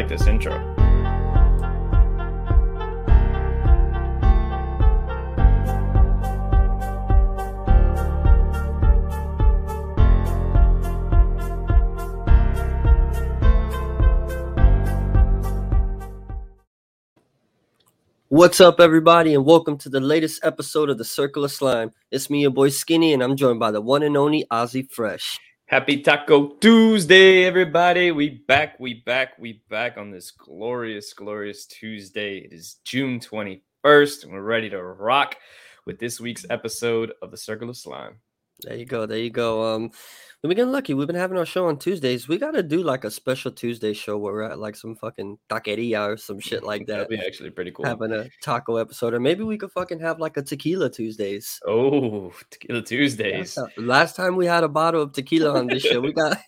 like this intro. What's up, everybody, and welcome to the latest episode of the Circle of Slime. It's me, your boy Skinny, and I'm joined by the one and only Ozzy Fresh. Happy Taco Tuesday, everybody. We back, we back, we back on this glorious, glorious Tuesday. It is June 21st, and we're ready to rock with this week's episode of the Circle of Slime. There you go, there you go. Um, we've been getting lucky. We've been having our show on Tuesdays. We gotta do like a special Tuesday show where we're at like some fucking taqueria or some shit like that. That'd be actually pretty cool. Having a taco episode, or maybe we could fucking have like a tequila Tuesdays. Oh, Tequila Tuesdays. Last time- Last time we had a bottle of tequila on this show, we got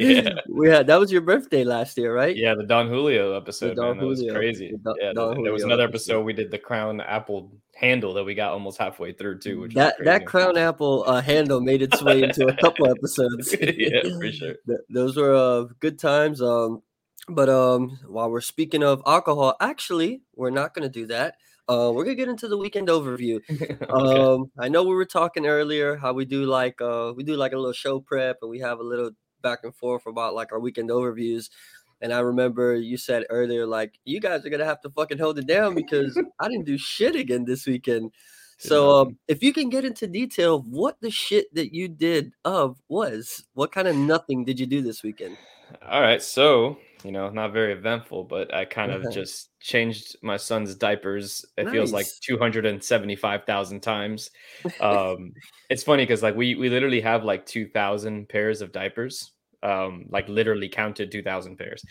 yeah. we had that was your birthday last year, right? Yeah, the Don Julio episode, Don man, that was crazy. the Don- yeah, Don th- there was another episode. episode we did the Crown Apple handle that we got almost halfway through too. Which that that crown apple uh, handle made its way into a couple episodes. yeah, for sure. Those were uh, good times. Um, but um, while we're speaking of alcohol, actually, we're not going to do that. Uh, we're gonna get into the weekend overview. okay. Um, I know we were talking earlier how we do like uh, we do like a little show prep and we have a little back and forth about like our weekend overviews. And I remember you said earlier, like, you guys are gonna have to fucking hold it down because I didn't do shit again this weekend. So, um, if you can get into detail of what the shit that you did of was, what kind of nothing did you do this weekend? All right, so you know, not very eventful, but I kind of just changed my son's diapers. It feels like Nice. and seventy-five thousand times. Um, it's funny because like we we literally have like two thousand pairs of diapers. Um, like literally counted two thousand pairs,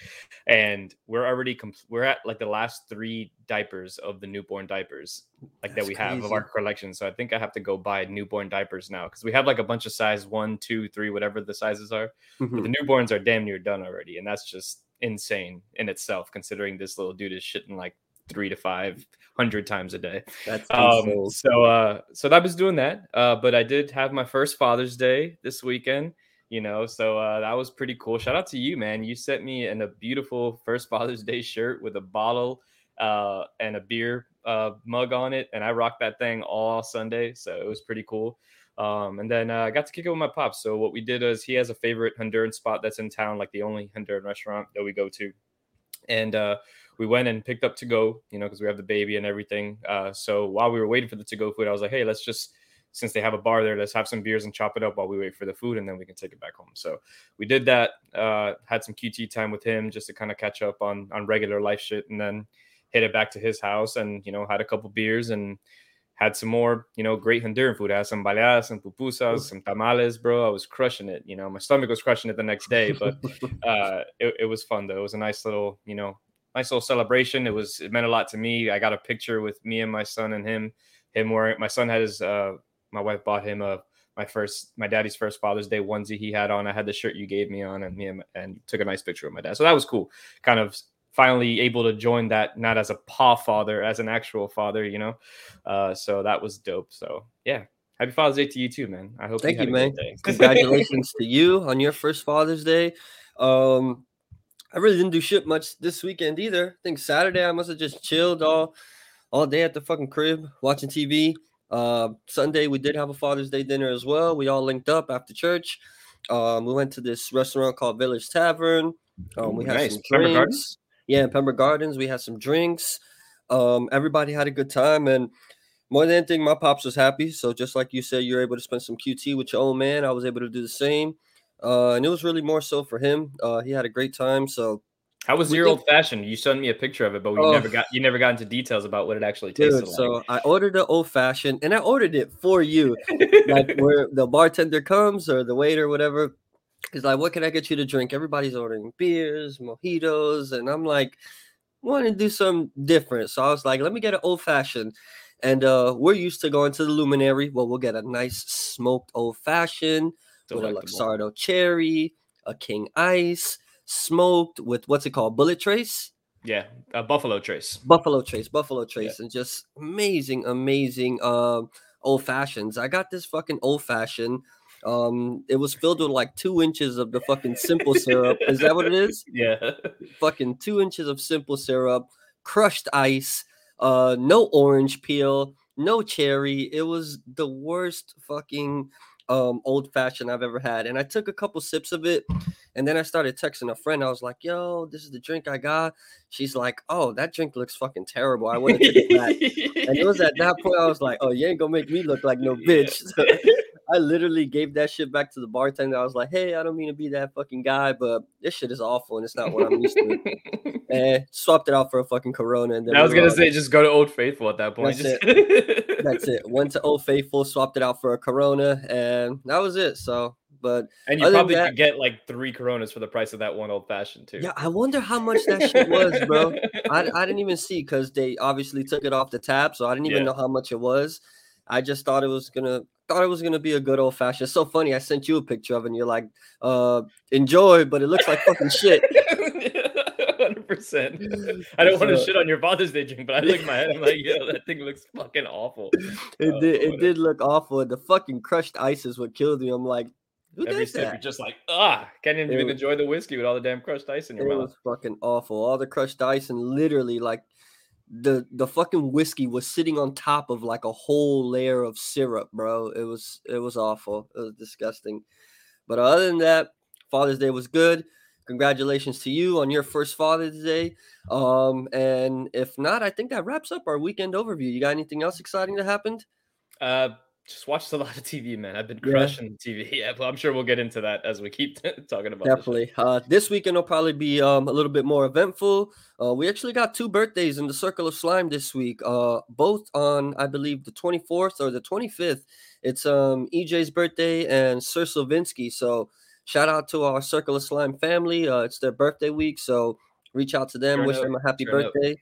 and we're already com- we're at like the last three diapers of the newborn diapers like that That's we have of our collection. So I think I have to go buy newborn diapers now because we have like a bunch of size one, two, three, whatever the sizes are but Mhm. the newborns are damn near done already, and that's just insane in itself, considering this little dude is shitting like three to five hundred times a day. That's Um, so, uh, so I was doing that, uh, but I did have my first Father's Day this weekend. You know, so uh, that was pretty cool. Shout out to you, man. You sent me in a beautiful first Father's Day shirt with a bottle uh, and a beer uh, mug on it, and I rocked that thing all Sunday. So it was pretty cool. Um, and then uh, I got to kick it with my pops. So what we did is he has a favorite Honduran spot that's in town, like the only Honduran restaurant that we go to. And uh, we went and picked up to go, you know, because we have the baby and everything. Uh, so while we were waiting for the to go food, I was like, hey, let's just since they have a bar there, let's have some beers and chop it up while we wait for the food, and then we can take it back home. So we did that. Uh, had some QT time with him just to kind of catch up on on regular life shit, and then hit it back to his house, and you know had a couple beers and had some more, you know, great Honduran food. I had some baleadas, some pupusas, some tamales, bro. I was crushing it. You know, my stomach was crushing it the next day, but uh, it, it was fun though. It was a nice little, you know, nice little celebration. It was it meant a lot to me. I got a picture with me and my son and him. Him wearing my son had his uh my wife bought him a my first my daddy's first Father's Day onesie he had on. I had the shirt you gave me on and me and, and took a nice picture of my dad. So that was cool. Kind of finally able to join that not as a paw father as an actual father, you know. Uh so that was dope. So yeah. Happy Father's Day to you too, man. I hope Thank you, you, man. Congratulations to you on your first Father's Day. Um, I really didn't do shit much this weekend either. I think Saturday I must have just chilled all all day at the fucking crib watching TV. Uh, Sunday we did have a Father's Day dinner as well. We all linked up after church. Um, we went to this restaurant called Village Tavern. Um, we had nice. some drinks. Yeah, in Pembroke Gardens, we had some drinks. Um, everybody had a good time, and more than anything, my pops was happy. So just like you said, you're able to spend some QT with your old man. I was able to do the same, uh, and it was really more so for him. Uh, he had a great time. So, How was your old fashioned? You sent me a picture of it, but we Oh. never got you never got into details about what it actually tasted dude, so. I ordered the old fashioned, and I ordered it for you. like where the bartender comes or the waiter, whatever. He's like, "What can I get you to drink?" Everybody's ordering beers, mojitos, and I'm like, "Want to do something different?" So I was like, "Let me get an old fashioned." And uh, we're used to going to the Luminary. Well, we'll get a nice smoked old fashioned with a. Luxardo cherry, a King Ice, smoked with what's it called, Bullet Trace, Yeah, uh, Buffalo Trace. Buffalo Trace, Buffalo Trace, and just amazing, amazing um old fashions. I got this fucking old fashioned. Um, it was filled with like two inches of the fucking simple syrup. Is that what it is? Yeah. Fucking two inches of simple syrup, crushed ice, uh, no orange peel, no cherry. It was the worst fucking um old fashioned I've ever had. And I took a couple sips of it and then I started texting a friend. I was like, yo, this is the drink I got. She's like, oh, that drink looks fucking terrible. I to take it back. and it was at that point I was like, oh, you ain't gonna make me look like no bitch. So I literally gave that shit back to the bartender. I was like, hey, I don't mean to be that fucking guy, but this shit is awful and it's not what I'm used to. and swapped it out for a fucking Corona. And then I was we gonna say just go to Old Faithful at that point. That's Just- That's it. Went to Old Faithful, swapped it out for a Corona, and that was it. So, but And you probably that- could get like three Coronas for the price of that one old fashioned too. yeah, I wonder how much that shit was, bro. I, I didn't even see because they obviously took it off the tab, so I didn't even Yeah. know how much it was. I just thought it was gonna thought it was gonna be a good old fashioned. It's so funny. I sent you a picture of it, and you're like, uh, enjoy, but it looks like fucking shit. Hundred percent. I don't want to shit on your Father's Day drink, but I look my head. I'm like, yo, that thing looks fucking awful. It Uh, did it whatever. did look awful. The fucking crushed ice is what killed me. I'm like, who Every did sip, that? just like, ah, can't even It was- enjoy the whiskey with all the damn crushed ice in It your mouth. was fucking awful. All the crushed ice and literally like the the fucking whiskey was sitting on top of like a whole layer of syrup, bro. It was it was awful. It was disgusting. But other than that, Father's Day was good. Congratulations to you on your first Father's Day. Um, and if not, I think that wraps up our weekend overview. You got anything else exciting that happened? Uh, just watched a lot of TV, man. I've been Yeah. crushing TV. Yeah, but I'm sure we'll get into that as we keep talking about. this. Definitely. Uh, this weekend will probably be um, a little bit more eventful. Uh, we actually got two birthdays in the Circle of Slime this week, uh, both on, I believe, the 24th or the 25th. It's um, EJ's birthday and Sir Slavinsky. So shout out to our Circle of Slime family. Uh, it's their birthday week. So reach out to them, Turn wish them a happy up. birthday.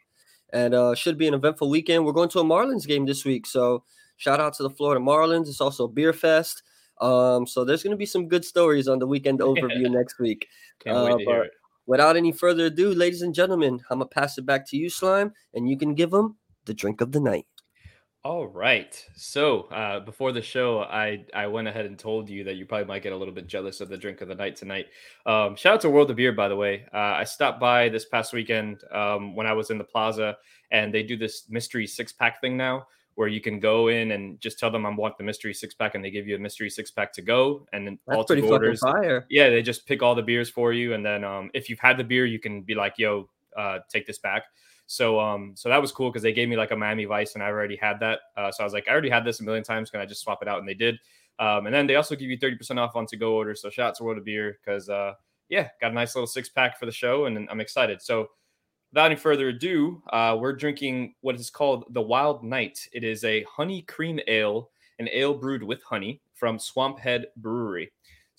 And uh, should be an eventful weekend. We're going to a Marlins game this week. So shout out to the Florida Marlins. It's also Beer Fest. Um, so there's going to be some good stories on the weekend overview next week. Uh, wait to hear but- it. Without any further ado, ladies and gentlemen, I'm gonna pass it back to you, Slime, and you can give them the drink of the night. All right. So uh, before the show, I I went ahead and told you that you probably might get a little bit jealous of the drink of the night tonight. Um, shout out to World of Beer, by the way. Uh, I stopped by this past weekend um, when I was in the plaza, and they do this mystery six pack thing now, where you can go in and just tell them I want the mystery six pack, and they give you a mystery six pack to go, and then That's all to pretty go fucking orders. Yeah, they just pick all the beers for you, and then um, if you've had the beer, you can be like, "Yo, uh, take this back." So um, so that was cool because they gave me like a Miami Vice, and I already had that. Uh, so I was like, I already had this a million times. Can I just swap it out? And they did. Um, and then they also give you thirty percent off on to go orders. So shout out to World of Beer because uh, yeah, got a nice little six pack for the show, and I'm excited. So without any further ado, uh, we're drinking what is called the Wild Night. It is a honey cream ale, an ale brewed with honey from Swamp Head Brewery.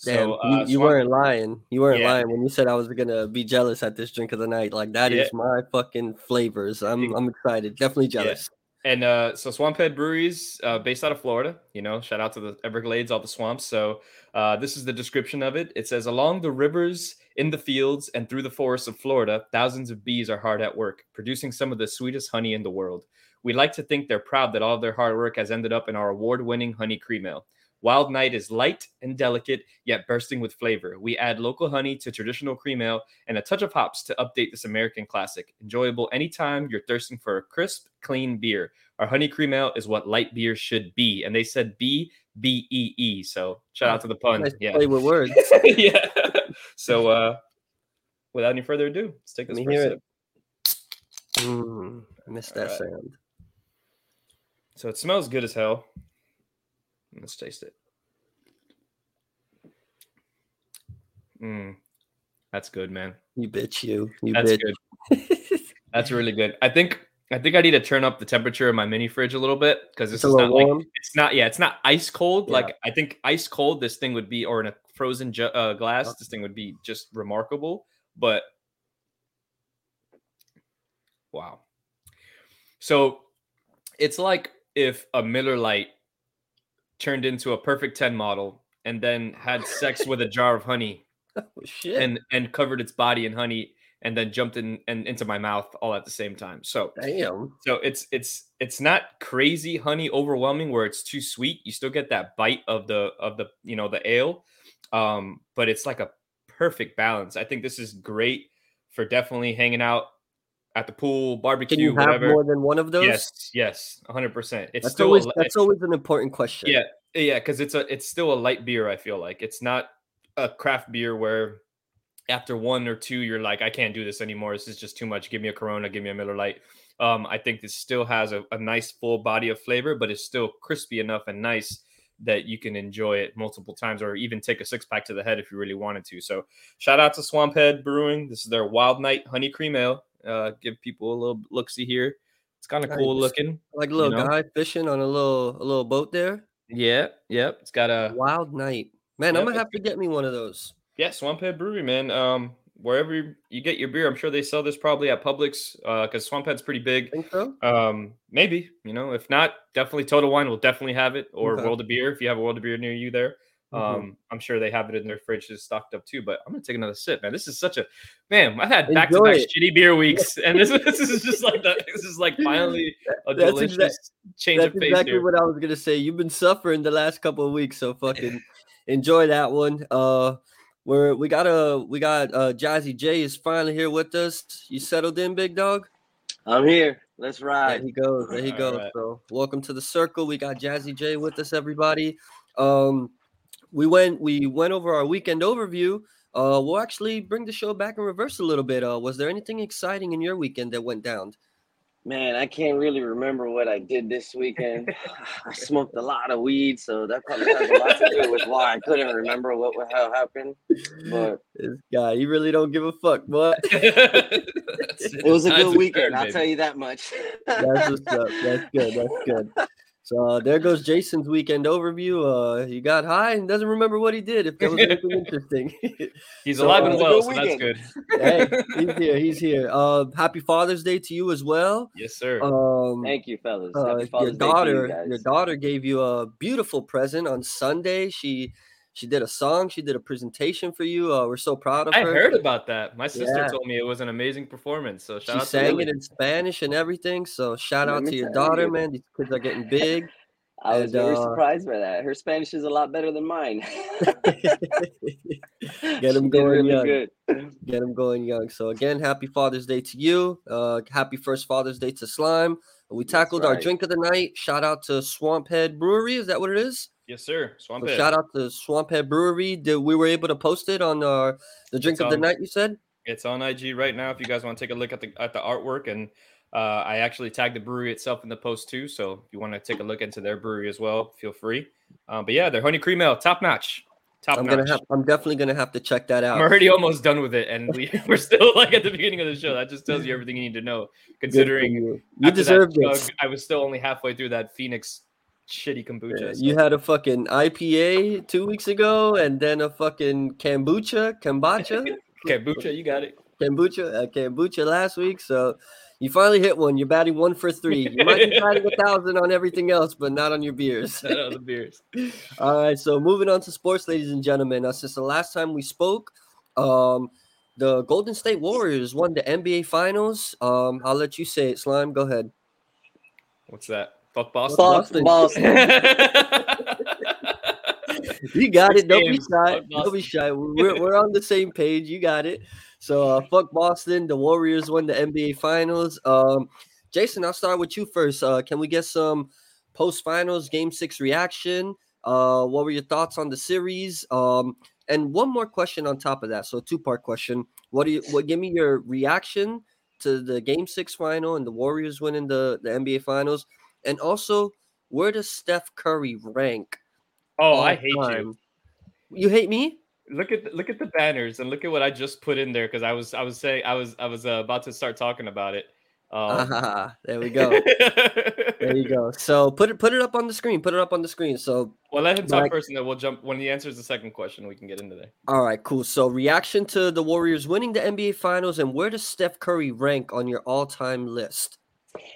Damn, So uh, you, you Swamp- weren't lying. You weren't Yeah. lying when you said I was gonna be jealous at this drink of the night. Like that is Yeah. my fucking flavors. I'm I'm excited. Definitely jealous. And uh, so Swamphead Breweries, uh, based out of Florida, you know, shout out to the Everglades, all the swamps. So uh, this is the description of it. It says, along the rivers, in the fields, and through the forests of Florida, thousands of bees are hard at work, producing some of the sweetest honey in the world. We like to think they're proud that all of their hard work has ended up in our award-winning honey cream ale. Wild Night is light and delicate, yet bursting with flavor. We add local honey to traditional cream ale and a touch of hops to update this American classic. Enjoyable anytime you're thirsting for a crisp, clean beer. Our honey cream ale is what light beer should be. And they said B B E E. So shout out to the pun. Nice Yeah. play with words. yeah. So uh without any further ado, let's take Let this me first sip. Mm, I missed that Alright. sound. So it smells good as hell. Let's taste it. Mm, that's good, man. You bitch, you. You That's bitch. good. That's really good. I think I think I need to turn up the temperature of my mini fridge a little bit because this It's is not like warm. it's not yeah it's not ice cold Yeah. like I think ice cold this thing would be or in a frozen ju- uh, glass this thing would be just remarkable but wow so it's like if a Miller Lite turned into a perfect 10 model and then had sex with a jar of honey Oh, shit. and and covered its body in honey and then jumped in and into my mouth all at the same time. So Damn. so it's it's it's not crazy honey overwhelming where it's too sweet. You still get that bite of the of the you know the ale, um, but it's like a perfect balance. I think this is great for definitely hanging out at the pool, barbecue, Can you have whatever. more than one of those? Yes, yes, hundred percent. It's That's still always a, that's always an important question. yeah, yeah, because it's a it's still a light beer. I feel like it's not a craft beer where after one or two you're like, I can't do this anymore. This is just too much. Give me a Corona. Give me a Miller Lite. Um, I think this still has a, a nice full body of flavor, but it's still crispy enough and nice that you can enjoy it multiple times, or even take a six pack to the head if you really wanted to. So, shout out to Swamphead Brewing. This is their Wild Night Honey Cream Ale. Uh, give people a little look see here. It's kind of cool Nice. looking. Like a little know? guy fishing on a little a little boat there. Yeah, yep. It's got a Wild night. Man, Yep, I'm gonna have to get me one of those. Yeah, Swamphead Brewery, man. Um, wherever you get your beer, I'm sure they sell this probably at Publix. Uh, because Swamphead's pretty big. Think so? Um, maybe you know, if not, definitely Total Wine will definitely have it, or Okay. World of Beer if you have a World of Beer near you there. Um, Mhm. I'm sure they have it in their fridge, fridges stocked up too. But I'm gonna take another sip, man. This is such a man. I've had back to back it. shitty beer weeks, and this, this is just like that. This is like finally a That's delicious exact- change That's of pace exactly here. what I was gonna say. You've been suffering the last couple of weeks, so fucking enjoy that one. Uh we're we got a we got uh Jazzy J is finally here with us. You settled in, big dog? I'm here. Let's There ride. he goes. There he All goes. right. So welcome to the circle. We got Jazzy J with us, everybody. Um we went we went over our weekend overview. Uh we'll actually bring the show back in reverse a little bit. Uh was there anything exciting in your weekend that went down? Man, I can't really remember what I did this weekend. I smoked a lot of weed, so that probably has a lot to do with why I couldn't remember what the hell happened. But This guy, he really don't give a fuck, but it was a good weekend, good, I'll tell you that much. That's what's up. That's good. That's good. So uh, there goes Jason's weekend overview. Uh, he got high and doesn't remember what he did. If that was anything interesting, He's So, alive uh, and it well, good so that's good. hey, he's here. He's here. Uh, happy Father's Day to you as well. yes, sir. Um, Thank you, fellas. uh, your Father's Day to daughter, you guys. your daughter gave you a beautiful present on Sunday. She she did a song. She did a presentation for you. Uh, we're so proud of I her. I heard about that. My sister Yeah. told me it was an amazing performance. So shout She out sang Lily. it in Spanish and everything. So shout Let out to your daughter, you. man. These kids are getting big. I was and, very uh, surprised by that. Her Spanish is a lot better than mine. Get 'em She did going really young. good. get them going young. So again, happy Father's Day to you. Uh, happy first Father's Day to Slime. We That's tackled our drink of the night. Shout out to Swamphead Brewery. Is that what it is? Yes, sir. Swamp So Head. shout out to Swamphead Brewery. Did we were able to post it on our the drink It's of the night? You said. It's on IG right now. If you guys want to take a look at the at the artwork, and uh, I actually tagged the brewery itself in the post too. So if you want to take a look into their brewery as well, feel free. Um, but yeah, their honey cream ale, top notch, top match. I'm notch. gonna have. I'm definitely gonna have to check that out. I'm already almost done with it, and we, we're still like at the beginning of the show. That just tells you everything you need to know. Considering you, you after that deserve chug. I was still only halfway through that Phoenix shitty kombucha. So- You had a fucking IPA two weeks ago, and then a fucking kombucha, kombucha. kombucha, you got it. kombucha, uh, kombucha last week. So you finally hit one. You're batting one for three. You might be batting a thousand on everything else, but not on your beers. Shout out the beers. All right. So moving on to sports, ladies and gentlemen. Uh, since the last time we spoke, um, the Golden State Warriors won the NBA Finals. Um, I'll let you say it. Slime, go ahead. What's that? Fuck Boston. Fuck Boston. Boston. You got Six it. Don't be shy. Don't be shy. We're, we're on the same page. You got it. So uh, fuck Boston. The Warriors won the NBA Finals. Um, Jason, I'll start with you first. Uh, can we get some post finals game six reaction? Uh, what were your thoughts on the series? Um, and one more question on top of that. So two part question. What do you what give me your reaction to the game six final and the Warriors winning the, the NBA finals? And also, where does Steph Curry rank? oh, I hate you. time? You hate me? Look at the, look at the banners and look at what I just put in there because I was I was saying I was I was uh, about to start talking about it. Um, Ah, there we go. There you go. So put it put it up on the screen. Put it up on the screen. So well, let him talk Like- first, and then we'll jump when he answers the second question. We can get into that. all right, cool. So reaction to the Warriors winning the NBA Finals, and where does Steph Curry rank on your all-time list?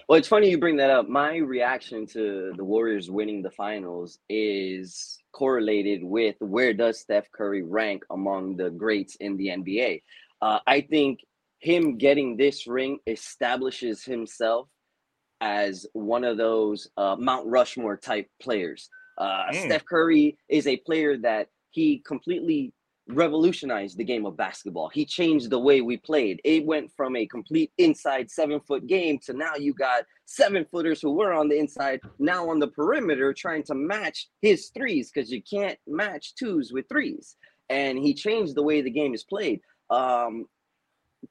Well, it's funny you bring that up. My reaction to the Warriors winning the finals is correlated with where does Steph Curry rank among the greats in the NBA. Uh, I think him getting this ring establishes himself as one of those uh, Mount Rushmore type players. Uh, mm. Steph Curry is a player that he completely revolutionized the game of basketball. He changed the way we played. It went from a complete inside seven foot game to now you got seven footers who were on the inside, now on the perimeter trying to match his threes because you can't match twos with threes. And he changed the way the game is played. Um,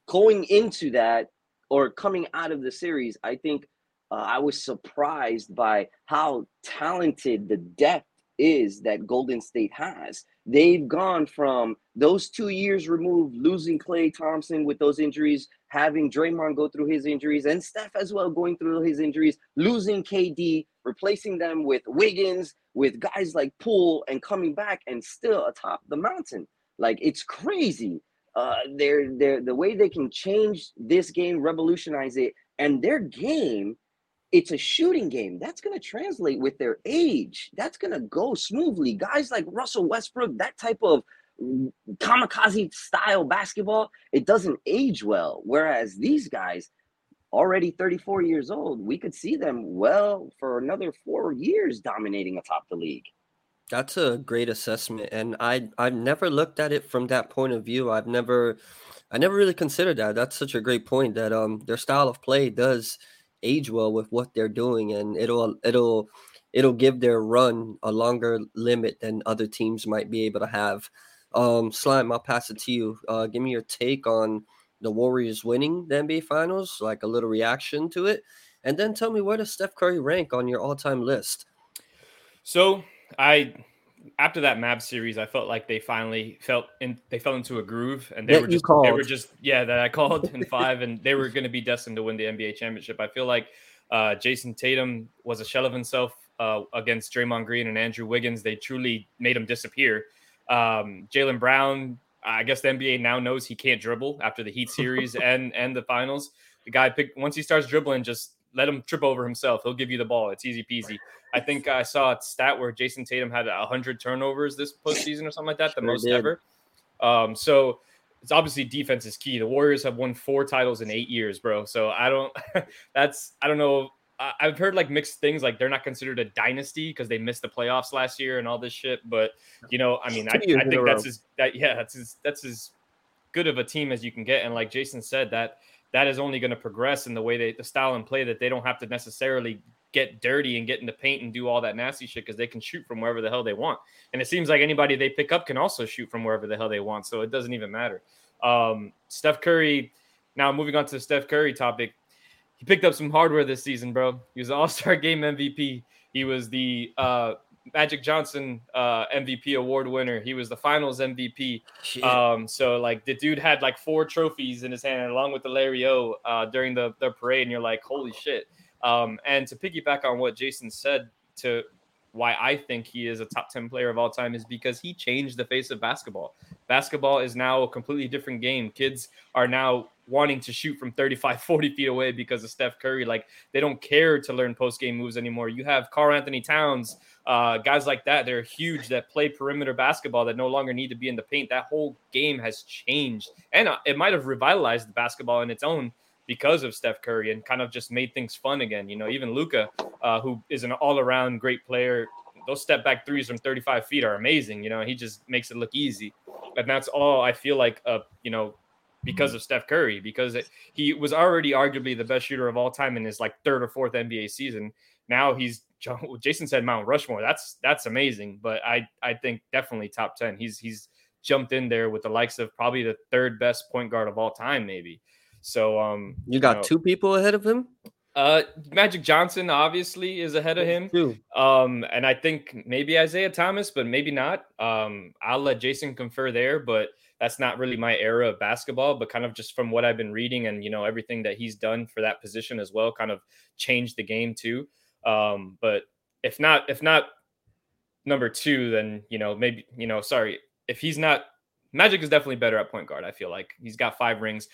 going into that or coming out of the series, I think uh, I was surprised by how talented the depth is that Golden State has. They've gone from those two years removed, losing Klay Thompson with those injuries, having Draymond go through his injuries, and Steph as well going through his injuries, losing KD, replacing them with Wiggins, with guys like Poole, and coming back and still atop the mountain. Like it's crazy. Uh, they're, they're the way they can change this game, revolutionize it, and their game it's a shooting game. That's going to translate with their age. That's going to go smoothly. Guys like Russell Westbrook, that type of kamikaze style basketball, it doesn't age well. Whereas these guys, already 34 years old, we could see them well for another four years dominating atop the league. That's a great assessment, and I I've never looked at it from that point of view. I've never I never really considered that. That's such a great point that um their style of play does age well with what they're doing, and it'll it'll it'll give their run a longer limit than other teams might be able to have. Um, Slime, I'll pass it to you. Uh, give me your take on the Warriors winning the NBA Finals, like a little reaction to it, and then tell me where does Steph Curry rank on your all-time list. So I after that Mavs series, I felt like they finally felt in they fell into a groove and they that were just they were just yeah that I called in five and they were going to be destined to win the NBA championship. I feel like uh, Jayson Tatum was a shell of himself uh, against Draymond Green and Andrew Wiggins. They truly made him disappear. Um, Jaylen Brown, I guess the NBA now knows he can't dribble after the Heat series and and the finals. The guy picked once he starts dribbling, just let him trip over himself. He'll give you the ball. It's easy peasy. I think I saw a stat where Jayson Tatum had 100 turnovers this postseason or something like that, the sure most did. ever. Um, so it's obviously defense is key. The Warriors have won four titles in eight years, bro. So I don't, that's, I don't know. I've heard like mixed things, like they're not considered a dynasty because they missed the playoffs last year and all this shit. But you know, I mean, I, I think that's as that yeah, that's as that's as good of a team as you can get. And like Jason said, that that is only going to progress in the way they the style and play that they don't have to necessarily get dirty and get in the paint and do all that nasty shit because they can shoot from wherever the hell they want. And it seems like anybody they pick up can also shoot from wherever the hell they want. So it doesn't even matter. Um, Steph Curry. Now moving on to the Steph Curry topic, he picked up some hardware this season, bro. He was the All Star Game MVP. He was the uh, Magic Johnson uh, MVP award winner. He was the Finals MVP. Um, so like the dude had like four trophies in his hand, along with the Larry O uh, during the the parade, and you're like, holy shit. Um, and to piggyback on what Jason said, to why I think he is a top 10 player of all time is because he changed the face of basketball. Basketball is now a completely different game. Kids are now wanting to shoot from 35, 40 feet away because of Steph Curry. Like they don't care to learn post game moves anymore. You have Karl-Anthony Towns, uh, guys like that. They're huge that play perimeter basketball that no longer need to be in the paint. That whole game has changed. And uh, it might have revitalized the basketball in its own because of Steph Curry and kind of just made things fun again. You know, even Luka, uh, who is an all around great player, those step back threes from 35 feet are amazing. You know, he just makes it look easy. And that's all I feel like, uh, you know, because of Steph Curry, because it, he was already arguably the best shooter of all time in his like third or fourth NBA season. Now he's Jason said Mount Rushmore. That's that's amazing, but I I think definitely top ten. He's he's jumped in there with the likes of probably the third best point guard of all time, maybe. So um, you got you know, two people ahead of him. Uh, Magic Johnson obviously is ahead of him. Um, and I think maybe Isiah Thomas, but maybe not. Um, I'll let Jason confer there, but that's not really my era of basketball. But kind of just from what I've been reading and you know everything that he's done for that position as well, kind of changed the game too. Um, but if not, if not number two, then you know maybe you know sorry if he's not Magic is definitely better at point guard. I feel like he's got five rings.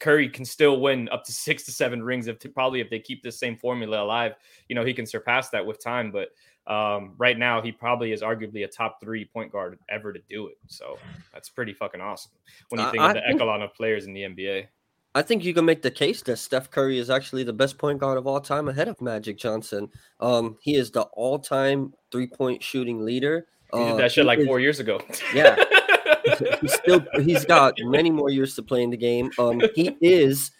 Curry can still win up to six to seven rings if probably if they keep this same formula alive. You know he can surpass that with time. But um, right now he probably is arguably a top three point guard ever to do it. So that's pretty fucking awesome when you think uh, of the think, echelon of players in the NBA. I think you can make the case that Steph Curry is actually the best point guard of all time ahead of Magic Johnson. Um, he is the all-time three-point shooting leader. He did Uh, that shit like is- four years ago. Yeah. he's still he's got many more years to play in the game. Um, he is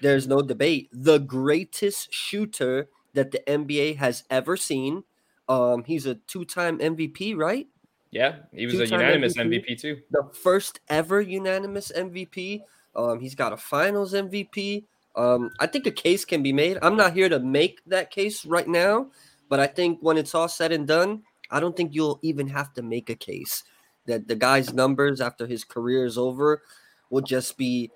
there's no debate the greatest shooter that the NBA has ever seen. Um, he's a two-time MVP, right? yeah, he was a Two-time unanimous MVP. MVP too. The first ever unanimous MVP. Um, he's got a Finals MVP. Um, I think a case can be made. I'm not here to make that case right now, but I think when it's all said and done, I don't think you'll even have to make a case that the guy's numbers after his career is over will just be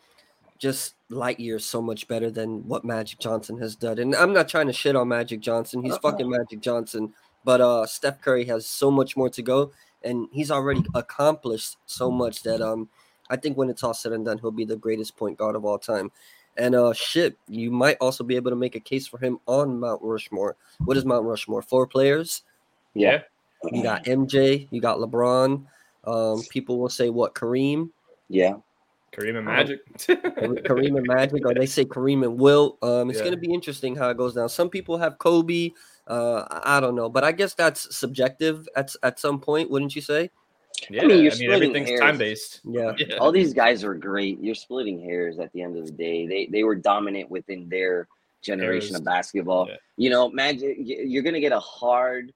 just light years so much better than what Magic Johnson has done. And I'm not trying to shit on Magic Johnson. He's Uh-uh. fucking Magic Johnson. But uh Steph Curry has so much more to go and he's already accomplished so much that um I think when it's all said and done, he'll be the greatest point guard of all time. And uh shit, you might also be able to make a case for him on Mount Rushmore. What is Mount Rushmore? Four players. Yeah. You got MJ, you got LeBron. Um, people will say what Kareem, Yeah. Kareem and Magic. Kareem and Magic, or they say Kareem and Will. Um, it's Yeah. gonna be interesting how it goes down. Some people have Kobe. Uh, I I don't know, but I guess that's subjective at at some point, wouldn't you say? Yeah, I mean, you're I mean splitting everything's hairs. time based. Yeah. Yeah. All these guys are great. You're splitting hairs at the end of the day. They they were dominant within their generation Eras. of basketball. Yeah. You know, Magic. You're gonna get a hard.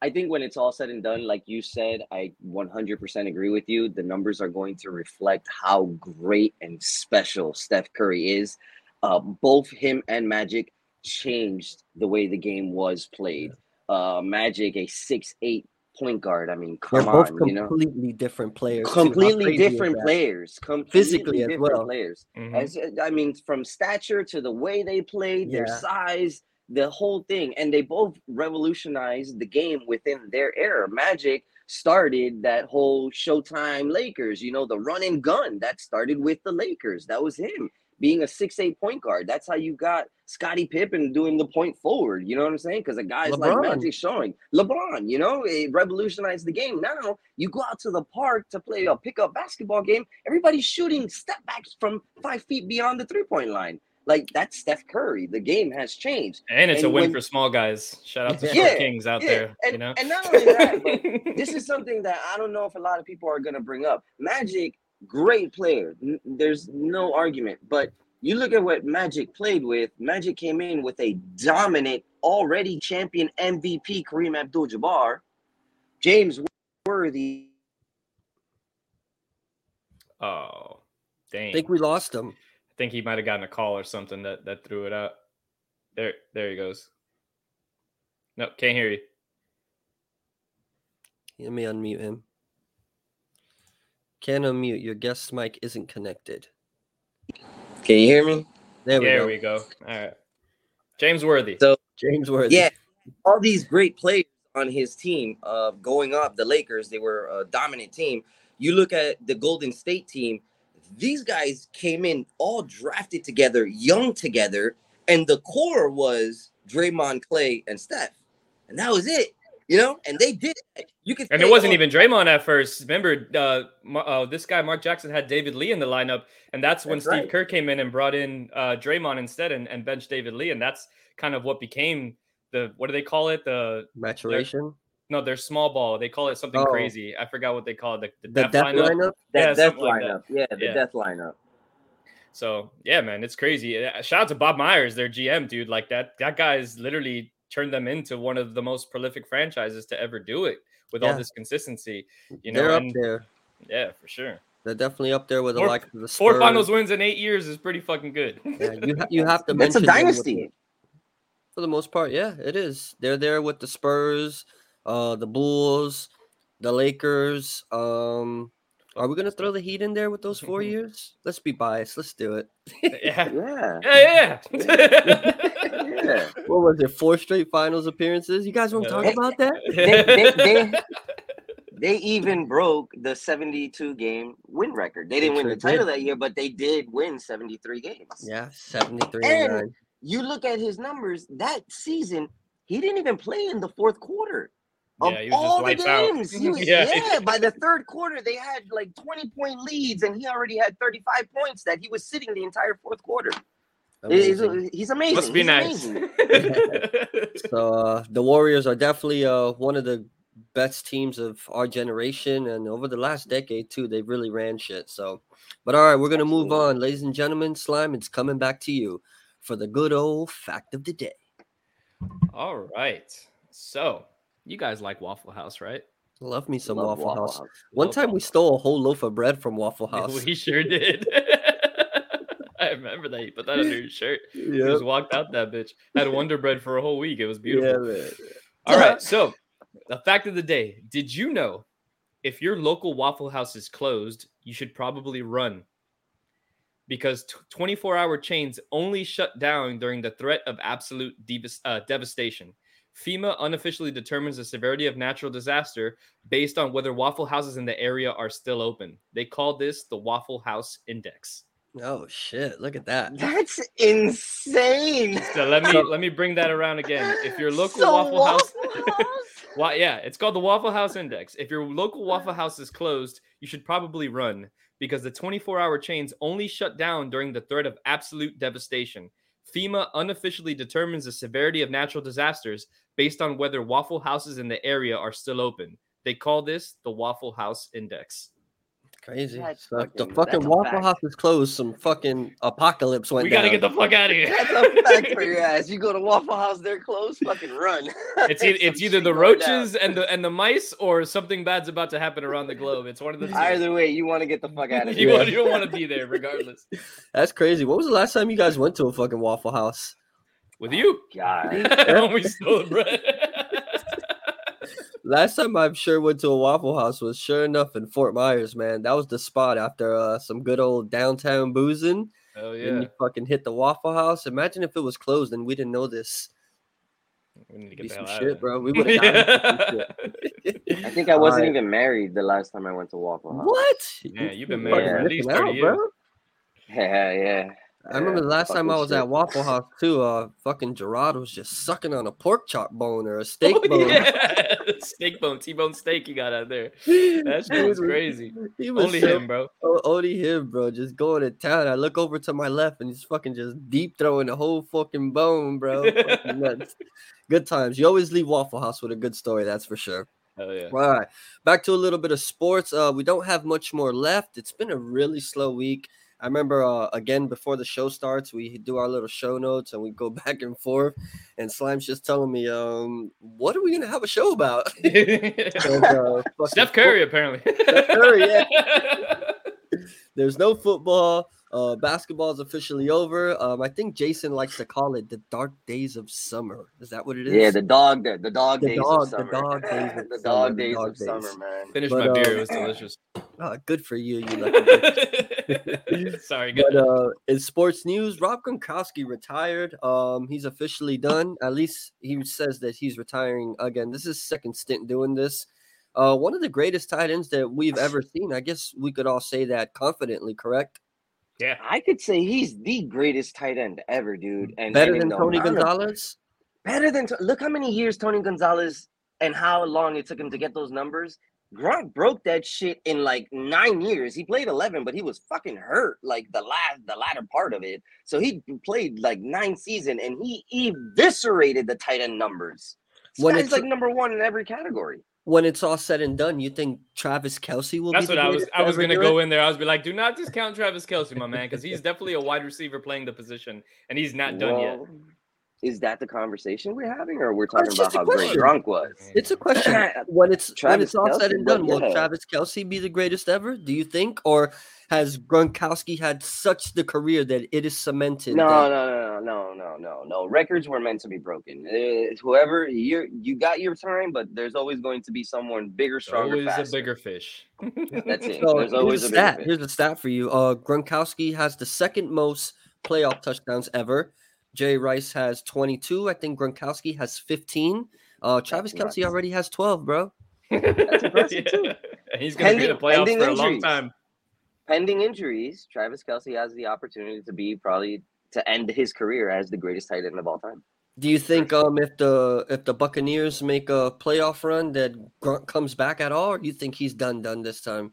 I think when it's all said and done, like you said, I 100% agree with you. The numbers are going to reflect how great and special Steph Curry is. Uh, both him and Magic changed the way the game was played. Uh, Magic, a six-eight point guard. I mean, They're come both on, you know, completely different players. completely different players. Completely Physically as different well. players. Mhm. As I mean, from stature to the way they played, their size, the whole thing, and they both revolutionized the game within their era. Magic started that whole Showtime Lakers, you know, the run and gun that started with the Lakers. That was him being a six-eight point guard. That's how you got Scottie Pippen doing the point forward. You know what I'm saying? Because a guy's like Magic showing LeBron, you know, it revolutionized the game. Now you go out to the park to play a pickup basketball game. Everybody's shooting step backs from five feet beyond the three-point line. Like that's Steph Curry. The game has changed. And it's a win when- for small guys. Shout out to Yeah, Kings out yeah, there. and- you know, and not only that, but this is something that I don't know if a lot of people are going to bring up. Magic, great player. N- There's no argument. But you look at what Magic played with. Magic came in with a dominant, already champion MVP Kareem Abdul-Jabbar, James Worthy. oh, dang. I think we lost him. I think he might have gotten a call or something that that threw it out. There, there he goes. No, can't hear you. Let me unmute him. Can't unmute. Your guest mic isn't connected. Can you hear me? There we there go. we go. All right, James Worthy. So- James Worthy. Yeah, all these great players on his team, uh, going up the Lakers, they were a dominant team. You look at the Golden State team; these guys came in all drafted together, young together, and the core was Draymond, Klay, and Steph, and that was it. You know, and they did. You could, And it wasn't even Draymond at first. Remember, uh, uh, this guy Mark Jackson had David Lee in the lineup, and that's when That's Steve right. Kerr came in and brought in uh, Draymond instead and, and benched David Lee, and that's kind of what became the what do they call it? The Maturation. no, they're small ball. They call it something Oh. crazy. I forgot what they call it. The, the, The depth depth lineup. lineup. yeah, death something like that. lineup. yeah, the Yeah. death lineup. So yeah, man, it's crazy. Uh, Shout out to Bob Myers, their GM, dude. Like that, that guy is literally turned them into one of the most prolific franchises to ever do it with all this consistency. You know, They're up and- there. yeah, for sure. They're definitely up there with the like of the Four finals wins in eight years is pretty fucking good. Yeah, you ha- you have to That's a mention them with dynasty. for the most part. Yeah, it is. They're there with the Spurs, uh, the Bulls, the Lakers. Um, are we gonna throw the Heat in there with those four years? Let's be biased. Let's do it. yeah. Yeah, Yeah, yeah. yeah. What was it? Four straight finals appearances. You guys want to talk Yeah. about that? they, they, they, they even broke the 72 game win record. They didn't They win the title did. that year, but they did win 73 games. Yeah, seventy-three and And- nine. You look at his numbers that season, he didn't even play in the fourth quarter. Of Yeah, he was just all the lights out. games, was, Yeah. yeah. By the third quarter, they had like 20 point leads, and he already had 35 points that he was sitting the entire fourth quarter. He's, Amazing. he's amazing. Must be He's nice. So uh, the Warriors are definitely uh, one of the best teams of our generation, and over the last decade too, they've really ran shit. So, but all right, we're gonna move on, ladies and gentlemen. Slime, it's coming back to you for the good old fact of the day. All right. So you guys like Waffle House, right? Love me some Love Waffle, House. House. One Love time we stole a whole loaf of bread from Waffle House. House. We sure did. I remember that. You put that under your shirt. You Yep. just walked out that bitch. Had Wonder Bread for a whole week. It was Yeah, beautiful. man. All right. So, the fact of the day Did you know if your local Waffle House is closed, you should probably run? Because 24 hour chains only shut down during the threat of absolute devas- uh, devastation. FEMA unofficially determines the severity of natural disaster based on whether Waffle Houses in the area are still open. They call this the Waffle House Index. Oh shit! Look at that. That's insane. So let me let me bring that around again. If your local So Waffle House Waffle House? Well, yeah, it's called the Waffle House Index. If your local Waffle House is closed, you should probably run because the 24 hour chains only shut down during the threat of absolute devastation. FEMA unofficially determines the severity of natural disasters based on whether Waffle Houses in the area are still open. They call this the Waffle House Index. Crazy. That's So if the fucking- fucking that's a Waffle fact. House is closed. Some fucking apocalypse went We got to down. get the fuck out of here. That's a fact for your ass. You go to Waffle House, they're closed. Fucking run. It's, e- it's either the roaches and the and the mice or something bad's about to happen around the globe. It's one of the two. Either way, you want to get the fuck out of you, here. want- you don't want to be there regardless. That's crazy. What was the last time you guys went to a fucking Waffle House? With you. Oh, God. when we stole the bread. Last time I'm sure went to a Waffle House was sure enough in Fort Myers, man. That was the spot after uh, some good old downtown boozing. oh And yeah. you fucking hit the Waffle House. Imagine if it was closed and we didn't know this. We need to Be get the some out shit, of bro. We would have gotten some shit. I think I wasn't Alright. even married the last time I went to Waffle House. What? Yeah, you've been married fucking for at least missing 30 years. Yeah, yeah. I remember the last time I was shit. at Waffle House too. Uh, fucking Gerard was just sucking on a pork chop bone or a steak Oh, bone. yeah. steak bone, T-bone steak you got out there. That shit was crazy. He was Only so- him, bro. only him, bro. Just going to town. I look over to my left and he's fucking just deep throwing the whole fucking bone, bro. Fucking nuts. Good times. You always leave Waffle House with a good story, that's for sure. Hell yeah. All right, back to a little bit of sports. Uh, we don't have much more left. It's been a really slow week. I remember uh, again before the show starts, we do our little show notes and we go back and forth. And Slime's just telling me, um, what are we gonna have a show about? And, uh, Steph fo- Curry, apparently. Steph Curry, yeah. There's no football. Uh, basketball is officially over. Um, I think Jason likes to call it the dark days of summer. Is that what it is? Yeah, the dog, the, the dog The days dog- of the dog days of the summer, dog the days dog of days. summer, man. Finished But, my beer. uh, It was delicious. Ah, good for you. You lucky bitch. Sorry, Good. But uh, in sports news, Rob Gronkowski retired. Um, he's officially done. At least he says that he's retiring again. This is second stint doing this. Uh, one of the greatest tight ends that we've ever seen. I guess we could all say that confidently, correct? Yeah. I could say he's the greatest tight end ever, dude. And Better and than Tony amount Gonzalez. better than look how many years Tony Gonzalez and how long it took him to get those numbers. Gronk broke that shit in like nine years. He played eleven, but he was fucking hurt like the last the latter part of it. So he played like nine season and he eviscerated the tight end numbers. This When guy's it's- like number one in every category. When it's all said and done, you think Travis Kelce will be? That's what the I was. I was gonna go it? in there. I was be like, do not discount Travis Kelce, my man, because he's definitely a wide receiver playing the position, and he's not done yet. Well, Is that the conversation we're having, or we're talking about just a how great question. Gronk was? It's a question. when it's when it's all said and done, will yeah. Travis Kelce be the greatest ever? Do you think, or has Gronkowski had such the career that it is cemented? No, that- no, no, no, no, no, no. Records were meant to be broken. Uh, whoever you you got your time, but there's always going to be someone bigger, stronger, Always a bigger fish. That's it. So There's here's always a a bigger stat. fish. Here's a stat for you. Uh, Gronkowski has the second most playoff touchdowns ever. Jerry Rice has 22. I think Gronkowski has 15. Uh, Travis. Kelce already has 12, bro. That's impressive, too. And He's gonna be in the Pending- playoffs pending for a long time. Pending injuries, Travis Kelce has the opportunity to be probably to end his career as the greatest tight end of all time. Do you think um if the if the Buccaneers make a playoff run that Gronk comes back at all, or do you think he's done done this time?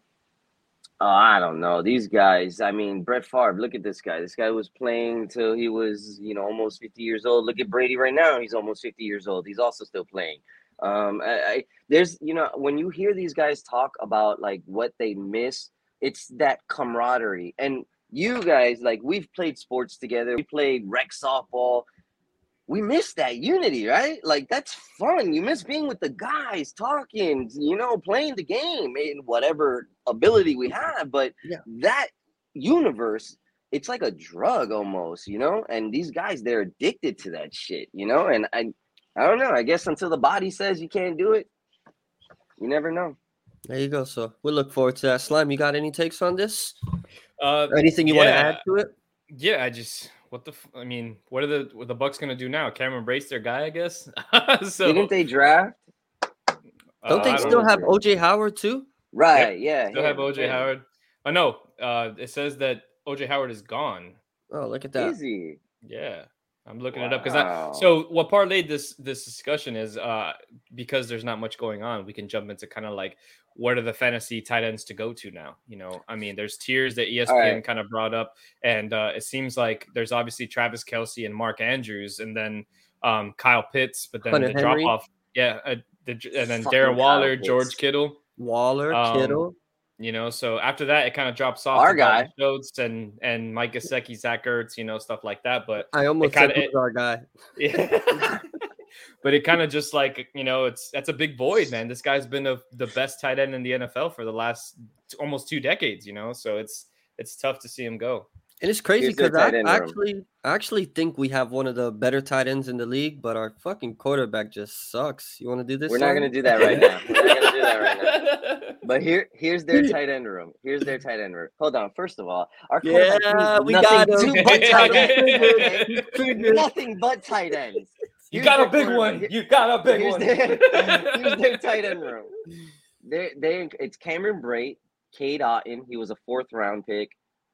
Oh, I don't know. These guys, I mean, Brett Favre, look at this guy. This guy was playing till he was, you know, almost 50 years old. Look at Brady right now. He's almost 50 years old. He's also still playing. Um, I, I there's, you know, when you hear these guys talk about like what they miss, it's that camaraderie. And you guys, like, we've played sports together. We played rec softball we miss that unity, right? Like that's fun. You miss being with the guys, talking, you know, playing the game in whatever ability we have. But yeah. that universe, it's like a drug almost, you know. And these guys, they're addicted to that shit, you know. And I, I don't know. I guess until the body says you can't do it, you never know. There you go. So we look forward to that. Slime, you got any takes on this? Uh, anything you yeah. want to add to it? Yeah, I just what the? F- I mean, what are the what the Bucs gonna do now? Cameron Brate's their guy, I guess. so didn't they draft? Don't uh, they still have OJ Howard too? Right. Yeah. yeah still have OJ yeah. Howard. Oh no. Uh, it says that OJ Howard is gone. Oh, look at that. Easy. Yeah. I'm looking wow. it up because I so what parlayed this this discussion is uh because there's not much going on, we can jump into kind of like what are the fantasy tight ends to go to now? You know, I mean, there's tiers that ESPN right. kind of brought up, and uh, it seems like there's obviously Travis Kelce and Mark Andrews, and then um, Kyle Pitts, but then Hunter the drop off, yeah, uh, the, and then Darren Waller, George Kittle, Waller, um, Kittle. You know, so after that, it kind of drops off. Our guy, Schultz and and Mike Gesicki, Zach Ertz, you know, stuff like that. But I almost kinda, said it, our guy. Yeah. But it kind of just like you know it's that's a big void man this guy's been a, the best tight end in the nfl for the last almost two decades you know so it's it's tough to see him go and it's crazy because I actually I actually think we have one of the better tight ends in the league, but our fucking quarterback just sucks. You want to do this? We're not gonna do that right now. We're not gonna do that right now. But here, here's their tight end room. Here's their tight end room. Hold on. First of all, our yeah, we got him. but tight ends. nothing but tight ends. You got a big one. You got a big here's one. Their, here's their tight end room. They, they, it's Cameron Brate, Cade Otton. He was a fourth round pick.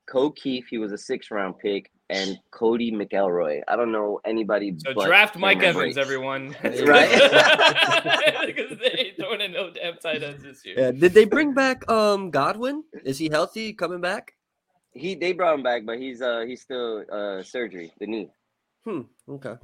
Ko Kieft, he was a sixth round pick, and Codey McElroy. I don't know anybody. So draft Mike Cameron Evans, Brate. everyone. right? Because they ain't throwing in no damn tight ends this year. Yeah. Did they bring back um Godwin? Is he healthy? Coming back? He they brought him back, but he's uh he's still uh surgery the knee. Hmm. Okay.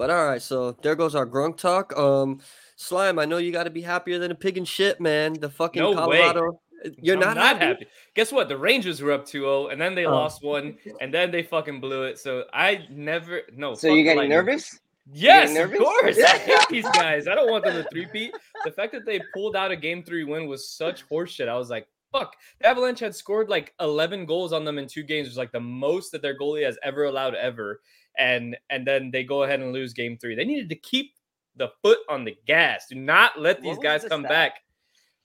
But all right, so there goes our Gronk talk. Um, Slime, I know you got to be happier than a pig in shit, man. The fucking no Colorado. Way. You're I'm not, not happy? happy? Guess what? The Rangers were up 2-0, and then they oh. lost one, and then they fucking blew it. So I never no. So you getting nervous? Yes, nervous? of course. I hate these guys. I don't want them to three-peat. The fact that they pulled out a game three win was such horseshit. I was like, fuck. The Avalanche had scored like 11 goals on them in two games, which was like the most that their goalie has ever allowed ever and and then they go ahead and lose game three. They needed to keep the foot on the gas. Do not let these guys the come stat? back.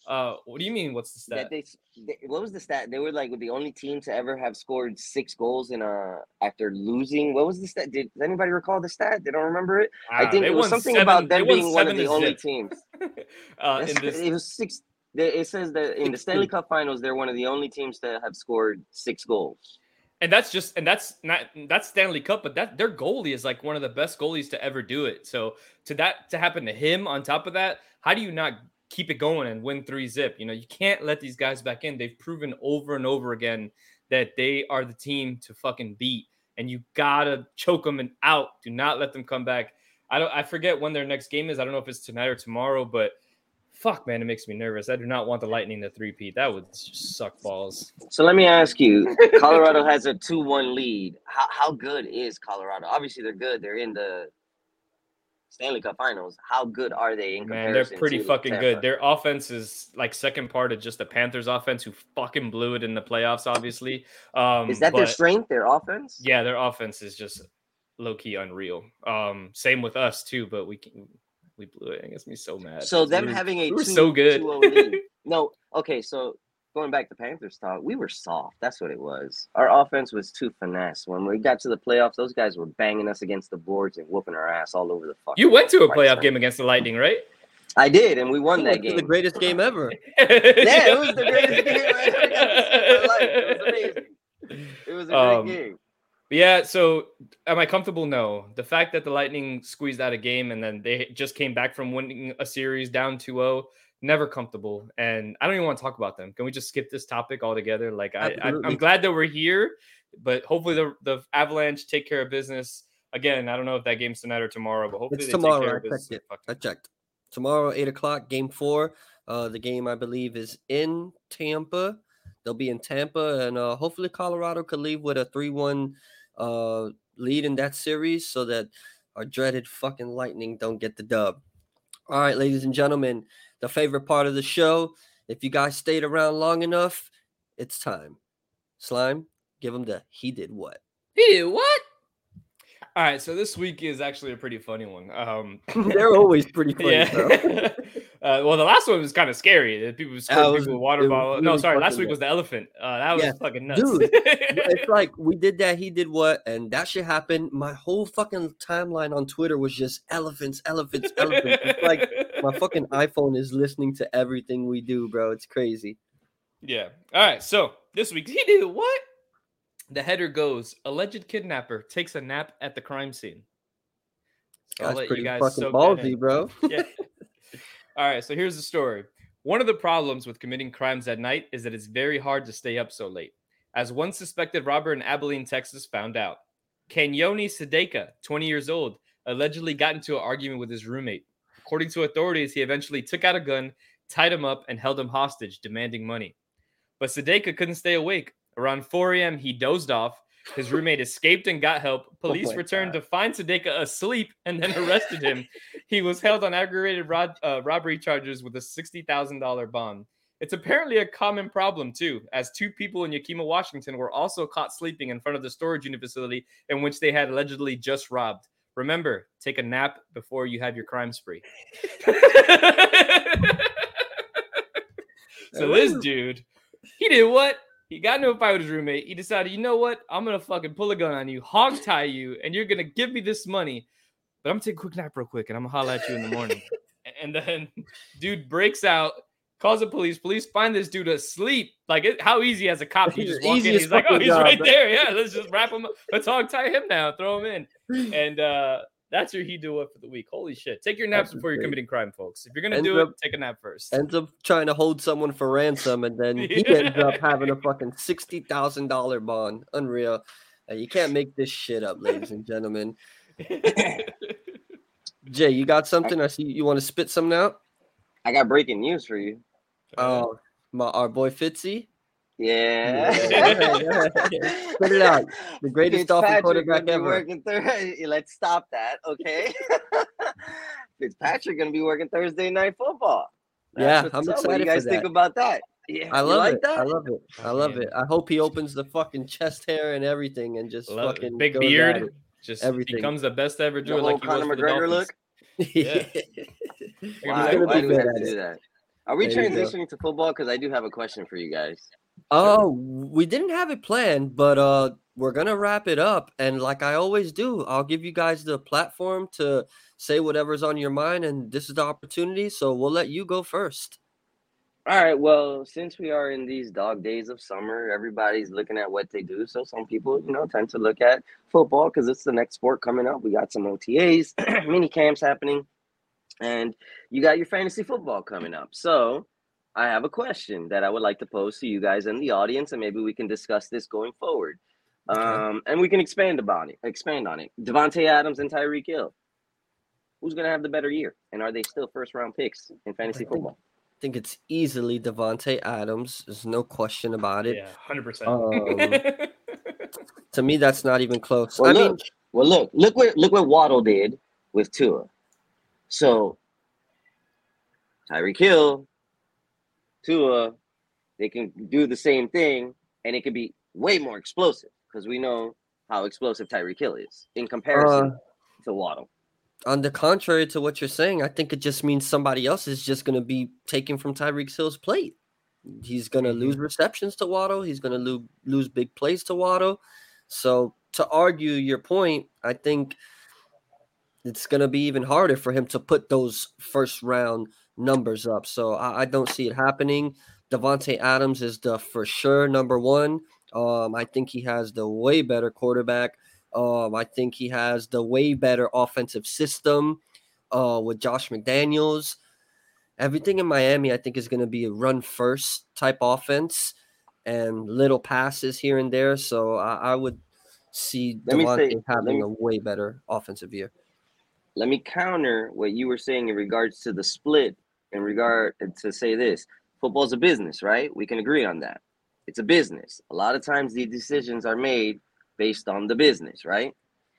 Uh, what do you mean? What's the stat? They, they, what was the stat? They were like the only team to ever have scored six goals in a after losing. What was the stat? Did, anybody recall the stat? They don't remember it. I think it was something seven, about them being one of the only zip. teams. uh, this... It was six. It says that in the Stanley Cup Finals, they're one of the only teams to have scored six goals and that's just and that's not that's Stanley Cup, but that their goalie is like one of the best goalies to ever do it. So to that to happen to him on top of that, how do you not keep it going and win three zip? You know, you can't let these guys back in. They've proven over and over again that they are the team to fucking beat, and you gotta choke them and out. Do not let them come back. I don't. I forget when their next game is. I don't know if it's tonight or tomorrow, but fuck, man, it makes me nervous. I do not want the Lightning to three-peat. That would just suck balls. So let me ask you: Colorado has a two-one lead. How how good is Colorado? Obviously, they're good. They're in the Stanley Cup Finals. How good are they in Man, they're pretty fucking Tampa? good. Their offense is like second part of just the Panthers offense who fucking blew it in the playoffs, obviously. Um, is that but, their strength, their offense? Yeah, their offense is just low key unreal. Um, same with us too, but we can we blew it. It gets me so mad. So them we were, having a we two, so good. no, okay. So going back to Panthers talk, we were soft. That's what it was. Our offense was too finesse. When we got to the playoffs, those guys were banging us against the boards and whooping our ass all over the fuck. You went to a playoff game against the Lightning, right? I did, and we won that game. The greatest game ever. yeah, it was the greatest game I ever got It was amazing. It was a great um, game. But yeah, so am I comfortable? No. The fact that the Lightning squeezed out a game and then they just came back from winning a series down 2-0, never comfortable. And I don't even want to talk about them. Can we just skip this topic altogether? Like I, I am glad that we're here, but hopefully the the Avalanche take care of business. Again, I don't know if that game's tonight or tomorrow, but hopefully it's they tomorrow. take care I checked. I checked. Tomorrow, eight o'clock, game four. Uh, the game I believe is in Tampa. They'll be in Tampa, and uh, hopefully Colorado could leave with a three-one uh, lead in that series, so that our dreaded fucking Lightning don't get the dub. All right, ladies and gentlemen, the favorite part of the show. If you guys stayed around long enough, it's time. Slime, give him the he did what. He did what? All right, so this week is actually a pretty funny one. Um, They're always pretty funny. yeah. uh, well, the last one was kind of scary. People scored was- people with water was bottle. No, sorry, last week was the elephant. Uh, that was Yeah. fucking nuts. Dude, it's like we did that, he did what, and that shit happened. My whole fucking timeline on Twitter was just elephants, elephants, elephants. It's like my fucking iPhone is listening to everything we do, bro. It's crazy. Yeah. All right. So this week he did what? The header goes: alleged kidnapper takes a nap at the crime scene. So That's pretty fucking ballsy, bro. Yeah. All right. So here's the story. One of the problems with committing crimes at night is that it's very hard to stay up so late. As one suspected robber in Abilene, Texas, found out, Kenyoni Sadeka, 20 years old, allegedly got into an argument with his roommate. According to authorities, he eventually took out a gun, tied him up, and held him hostage, demanding money. But Sadeka couldn't stay awake. Around 4 a.m., he dozed off. His roommate escaped and got help. Police my returned God. to find Sadeka asleep and then arrested him. he was held on aggravated rod, uh, robbery charges with a $60,000 bond. It's apparently a common problem too, as two people in Yakima, Washington were also caught sleeping in front of the storage unit facility in which they had allegedly just robbed. Remember, take a nap before you have your crime spree. so this dude, he did what? He got into a fight with his roommate. He decided, you know what? I'm gonna fucking pull a gun on you, hog tie you, and you're gonna give me this money. But I'm gonna take a quick nap real quick, and I'm gonna holler at you in the morning. and then, dude breaks out, calls the police. Police find this dude asleep. Like, it, how easy as a cop? You just walk in. He's like, oh, he's job, right bro." there. Yeah, let's just wrap him up. Let's hog tie him now. Throw him in. And uh that's your he do it for the week. Holy shit! Take your naps That's before you're committing crime, folks. If you're gonna Ends do it, up- take a nap first. Ends up trying to hold someone for ransom, and then he ends up having a fucking sixty thousand dollar bond. Unreal. Uh, you can't make this shit up, ladies and gentlemen. Jay, you got something? I see you want to spit something out. I got breaking news for you. Oh, my our boy Fitzy. Yeah. Spit it out. The greatest Dolphin Fitzpatrick quarterback ever. working Thur- Let's stop that, okay? Fitzpatrick gonna be working Thursday night football. Yeah, I'm up. What do you guys think about that? Yeah, I love like it. that. I love it. I love Man. it. I hope he opens the fucking chest hair and everything and just Love it. fucking Big beard. Just Everything. becomes the best ever The Drew, whole like he was Conor for the McGregor look. Yeah. He's Why, why do we have to do that? Are we There transitioning to football? Because I do have a question for you guys. Oh, we didn't have it planned, but uh we're gonna wrap it up. And like I always do, I'll give you guys the platform to say whatever's on your mind, and this is the opportunity. So we'll let you go first. All right. Well, since we are in these dog days of summer, everybody's looking at what they do. So some people, you know, tend to look at football because it's the next sport coming up. We got some OTAs, mini camps happening, and you got your fantasy football coming up. So I have a question that I would like to pose to you guys in the audience, and maybe we can discuss this going forward. Okay. Um, and we can expand about it. Expand on it. Davante Adams and Tyreek Hill. Who's gonna have the better year? And are they still first round picks in fantasy think- football? I think it's easily Davante Adams. There's no question about it. Yeah, hundred percent. Um, To me, that's not even close. Well, I look, mean, well, look, look what look what Waddle did with Tua. So Tyreek Hill, Tua, they can do the same thing, and it can be way more explosive because we know how explosive Tyreek Hill is in comparison Uh, to Waddle. on the contrary to what you're saying, I think it just means somebody else is just going to be taken from Tyreek Hill's plate. He's going to Mhm. lose receptions to Waddle. He's going to lo- lose big plays to Waddle. So to argue your point, I think it's going to be even harder for him to put those first round numbers up. So I, I don't see it happening. Davante Adams is the for sure number one. Um, I think he has the way better quarterback. Um, I think he has the way better offensive system uh, with Josh McDaniels. Everything in Miami, I think, is going to be a run first type offense and little passes here and there. So I, I would see Let Davante say- having me- a way better offensive year. let me counter what you were saying in regards to the split in regard to say this football's a business right? We can agree on that. It's a business. A lot of times the decisions are made based on the business right?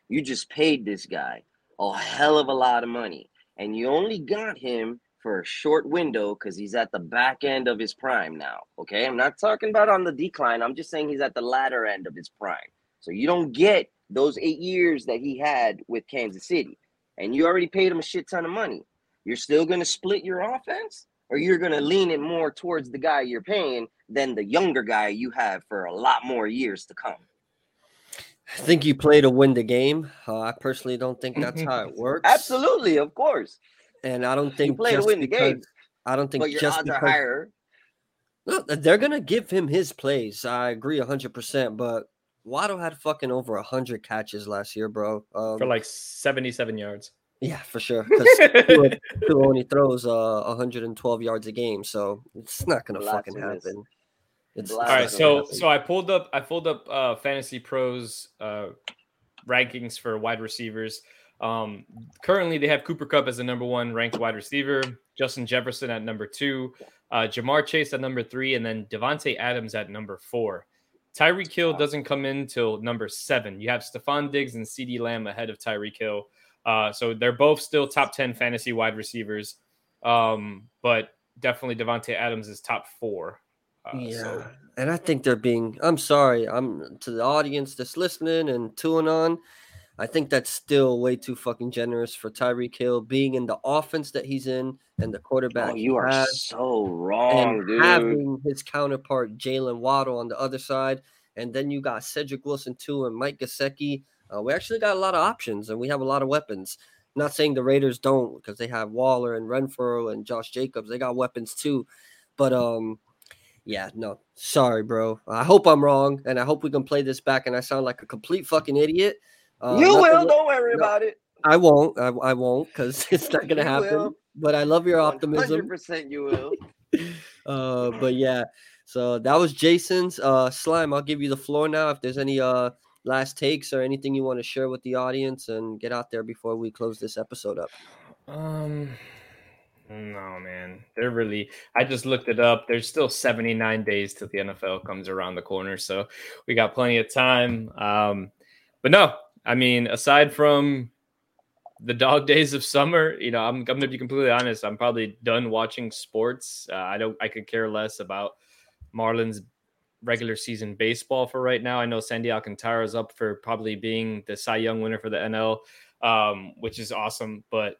You just paid this guy a hell of a lot of money and you only got him for a short window because he's at the back end of his prime now okay? I'm not talking about on the decline. I'm just saying he's at the latter end of his prime. So you don't get those eight years that he had with kansas city and you already paid him a shit ton of money, you're still going to split your offense or you're going to lean it more towards the guy you're paying than the younger guy you have for a lot more years to come. I think you play to win the game. Uh, I personally don't think that's how it works. Absolutely, of course. And I don't You think play to just win the game, I don't think but your just odds are higher. No, they're gonna give him his plays. I agree hundred percent. But Waddle had fucking over hundred catches last year, bro. Um, for like 77 yards. Yeah, for sure. Because Tua, Tua only throws uh 112 yards a game, so it's not gonna fucking happen. It's, All All it's right, not so happen. so I pulled up I pulled up uh Fantasy Pros uh rankings for wide receivers. Um currently they have Cooper Kupp as the number one ranked wide receiver, Justin Jefferson at number two, uh Ja'Marr Chase at number three, and then Davante Adams at number four. Tyreek Hill doesn't come in till number seven. You have Stefon Diggs and CeeDee Lamb ahead of Tyreek Hill. Uh, so they're both still top 10 fantasy wide receivers. Um, but definitely Davante Adams is top four. Uh, yeah, so- and I think they're being. I'm sorry. I'm to the audience that's listening and tuning on. I think that's still way too fucking generous for Tyreek Hill being in the offense that he's in and the quarterback. Oh, you are has. so wrong, and dude. having his counterpart Jaylen Waddle on the other side, and then you got Cedric Wilson too, and Mike Gesicki. Uh, we actually got a lot of options, and we have a lot of weapons. not saying the Raiders don't, because they have Waller and Renfrow and Josh Jacobs. They got weapons too, but um, yeah, no, sorry, bro. I hope I'm wrong, and I hope we can play this back, and I sound like a complete fucking idiot. Uh, you will. li- Don't worry no. about it. I won't. I, I won't, because it's not gonna happen. will. But I love your optimism. Hundred percent, you will. Uh, but yeah, so that was Jason's uh slime. I'll give you the floor now. If there's any uh last takes or anything you want to share with the audience and get out there before we close this episode up. Um, no, man. They're really. I just looked it up. There's still 79 days till the NFL comes around the corner, so we got plenty of time. Um, but no, I mean, aside from the dog days of summer, you know, I'm, I'm gonna be completely honest. I'm probably done watching sports. Uh, I don't. I could care less about Marlins regular season baseball for right now. I know Sandy Alcantara is up for probably being the Cy Young winner for the NL, um, which is awesome. But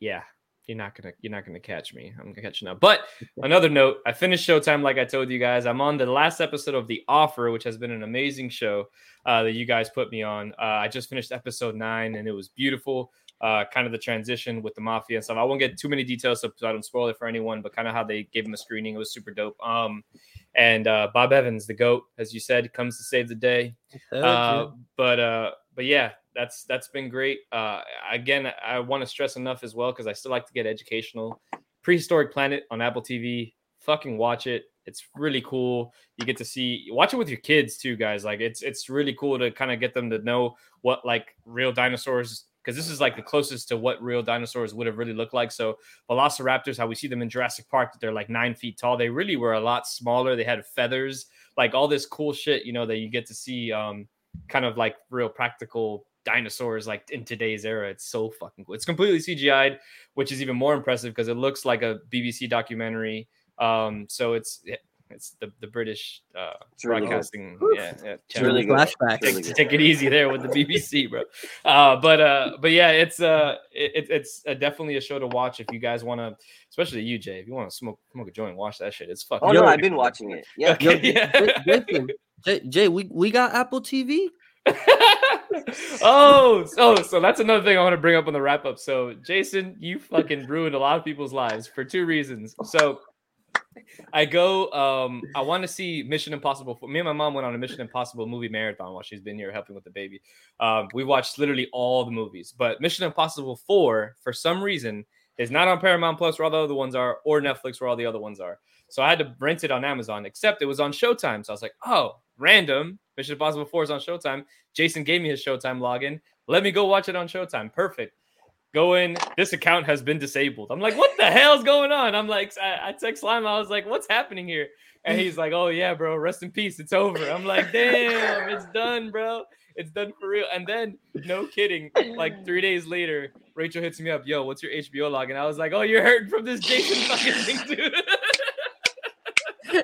yeah, you're not gonna you're not gonna catch me. I'm gonna catch you now. But another note, I finished Showtime like I told you guys. I'm on the last episode of The Offer, which has been an amazing show uh, that you guys put me on. Uh, I just finished episode nine, and it was beautiful. Uh, kind of the transition with the mafia and stuff. I won't get too many details so, so I don't spoil it for anyone, but kind of how they gave him a screening. It was super dope. Um, and uh, Bob Evans, the goat, as you said, comes to save the day. Uh, but uh, but yeah, that's that's been great. Uh, again, I want to stress enough as well because I still like to get educational. Prehistoric Planet on Apple TV, fucking watch it. It's really cool. You get to see watch it with your kids too, guys. Like it's it's really cool to kind of get them to know what like real dinosaurs because this is like the closest to what real dinosaurs would have really looked like. So velociraptors, how we see them in Jurassic Park, that they're like nine feet tall. They really were a lot smaller. They had feathers, like all this cool shit, you know, that you get to see um kind of like real practical dinosaurs like in today's era. It's so fucking cool. It's completely CGI'd, which is even more impressive because it looks like a BBC documentary. Um, so it's it's the the British uh, It's really good. broadcasting. Yeah, yeah, It's really good. Flashbacks. Really Take, take it easy there with the BBC, bro. Uh, but uh, but yeah, it's uh, it, it's uh, definitely a show to watch if you guys want to, especially you, Jay. If you want to smoke smoke a joint, watch that shit. It's fucking. Oh Yo, no, I've been watching it. Yeah. Yo, Okay, yeah. J- Jason, Jay, Jay, we, we got Apple TV. oh, so so that's another thing I want to bring up on the wrap up. So, Jason, you fucking ruined a lot of people's lives for two reasons. So, I go. Um, I want to see Mission Impossible. Me and my mom went on a Mission Impossible movie marathon while she's been here helping with the baby. Um, we watched literally all the movies, but Mission Impossible Four, for some reason, is not on Paramount Plus where all the other ones are, or Netflix where all the other ones are. So I had to rent it on Amazon, except it was on Showtime. So I was like, oh, random. Mission Impossible 4 is on Showtime. Jason gave me his Showtime login. Let me go watch it on Showtime. Perfect. Go in. This account has been disabled. I'm like, what hell's going on? I'm like, I, I text Slime. I was like, what's happening here? And he's like, oh yeah, bro, rest in peace. It's over. I'm like, damn, it's done, bro. It's done for real. And then, no kidding, like three days later, Rachel hits me up, yo, what's your HBO log? And I was like, oh, you're hurting from this Jason fucking thing, dude.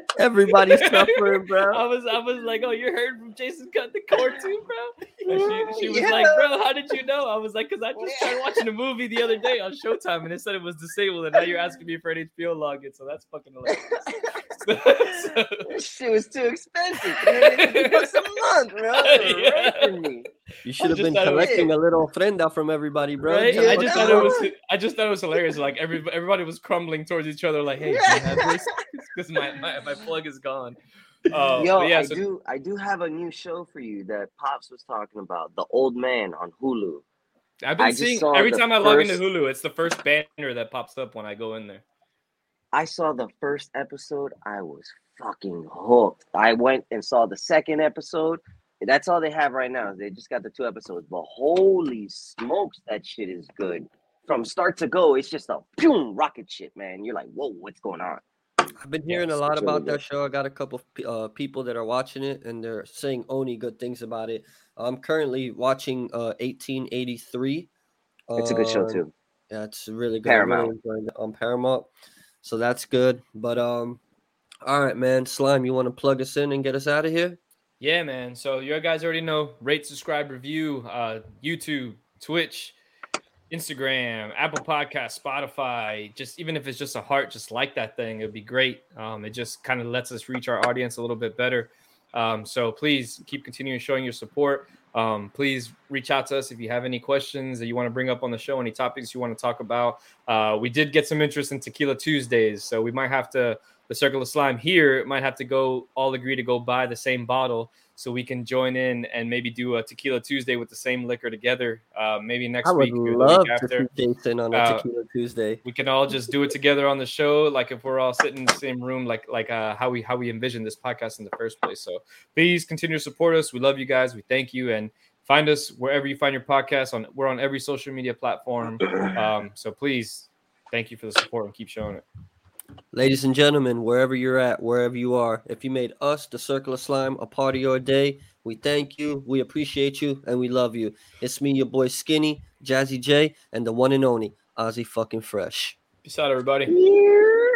Everybody's suffering, bro. I was, I was like, oh, you heard from Jason cut the cord too, bro. And she, she was yeah. like, bro, how did you know? I was like, because I just started watching a movie the other day on Showtime and it said it was disabled, and now you're asking me for an HBO login, so that's fucking hilarious. so, shit was too expensive. bucks a month, bro. Yeah. You should have been collecting a little ofrenda from everybody, bro. Right? I just thought it was. I just thought it was hilarious. Like every everybody was crumbling towards each other, like, "Hey, because my, my my plug is gone." Uh, Yo, yeah, I so, do I do have a new show for you that Pops was talking about, The Old Man on Hulu. I've been I seeing every time I log into Hulu, it's the first banner that pops up when I go in there. I saw the first episode, I was fucking hooked. I went and saw the second episode. That's all they have right now. They just got the two episodes, but holy smokes, that shit is good. From start to go, it's just a boom rocket shit, man. You're like, whoa, what's going on? I've been hearing yes, a lot about really that show. I got a couple uh, people that are watching it, and they're saying only good things about it. I'm currently watching uh, 1883. It's a good show too. Yeah, it's really good. Paramount really on Paramount, so that's good. But um, all right, man, Slime, you want to plug us in and get us out of here? Yeah, man. So you guys already know: rate, subscribe, review, uh, YouTube, Twitch. Instagram, Apple Podcast, Spotify, just even if it's just a heart, just like that thing, it'd be great. Um, it just kind of lets us reach our audience a little bit better. Um, so please keep continuing showing your support. Um, please reach out to us if you have any questions that you want to bring up on the show, any topics you want to talk about. Uh, we did get some interest in Tequila Tuesdays, so we might have to the Circle of Slime here might have to go all agree to go buy the same bottle so we can join in and maybe do a Tequila Tuesday with the same liquor together. Uh, maybe next I would week or the week after. Jason on a uh, Tequila Tuesday. We can all just do it together on the show, like if we're all sitting in the same room, like like uh, how we how we envisioned this podcast in the first place. So please continue to support us. We love you guys. We thank you and find us wherever you find your podcast. On we're on every social media platform. Um, so please, thank you for the support and keep showing it. Ladies and gentlemen, wherever you're at, wherever you are, if you made us, the Circle of Slime, a part of your day, we thank you, we appreciate you, and we love you. It's me, your boy Skinny, Jazzy J, and the one and only Ozzy fucking Fresh. Peace out, everybody. Yeah.